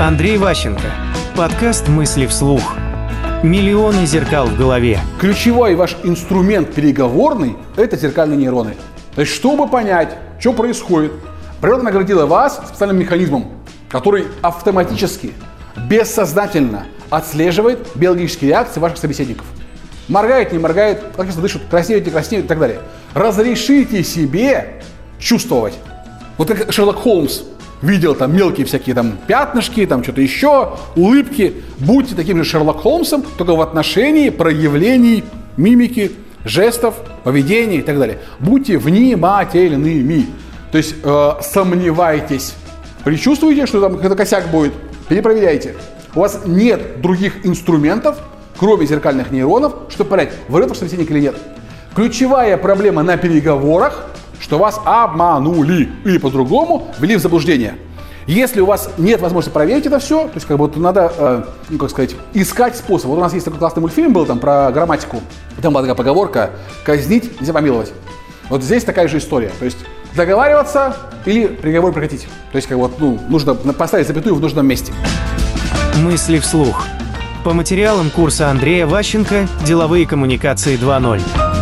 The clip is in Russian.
Андрей Ващенко. Подкаст «Мысли вслух». Миллионы зеркал в голове. Ключевой ваш инструмент переговорный – это зеркальные нейроны. То есть, чтобы понять, что происходит, природа наградила вас специальным механизмом, который автоматически, бессознательно отслеживает биологические реакции ваших собеседников. Моргает, не моргает, как часто дышат, краснеют, не краснеют и так далее. Разрешите себе чувствовать. Вот как Шерлок Холмс видел там мелкие всякие там пятнышки, там что-то еще, улыбки. Будьте таким же Шерлок Холмсом, только в отношении проявлений мимики, жестов, поведения и так далее. Будьте внимательными. То есть э, сомневайтесь. Причувствуете, что там какой-то косяк будет, перепроверяйте. У вас нет других инструментов, кроме зеркальных нейронов, чтобы понять, врет ваш собеседник или нет. Ключевая проблема на переговорах что вас обманули или по-другому ввели в заблуждение. Если у вас нет возможности проверить это все, то есть как бы вот надо, э, ну как сказать, искать способ. Вот у нас есть такой классный мультфильм был там про грамматику. Там была такая поговорка «казнить нельзя помиловать». Вот здесь такая же история. То есть договариваться или приговор прекратить. То есть как вот, ну, нужно поставить запятую в нужном месте. Мысли вслух. По материалам курса Андрея Ващенко «Деловые коммуникации 2.0».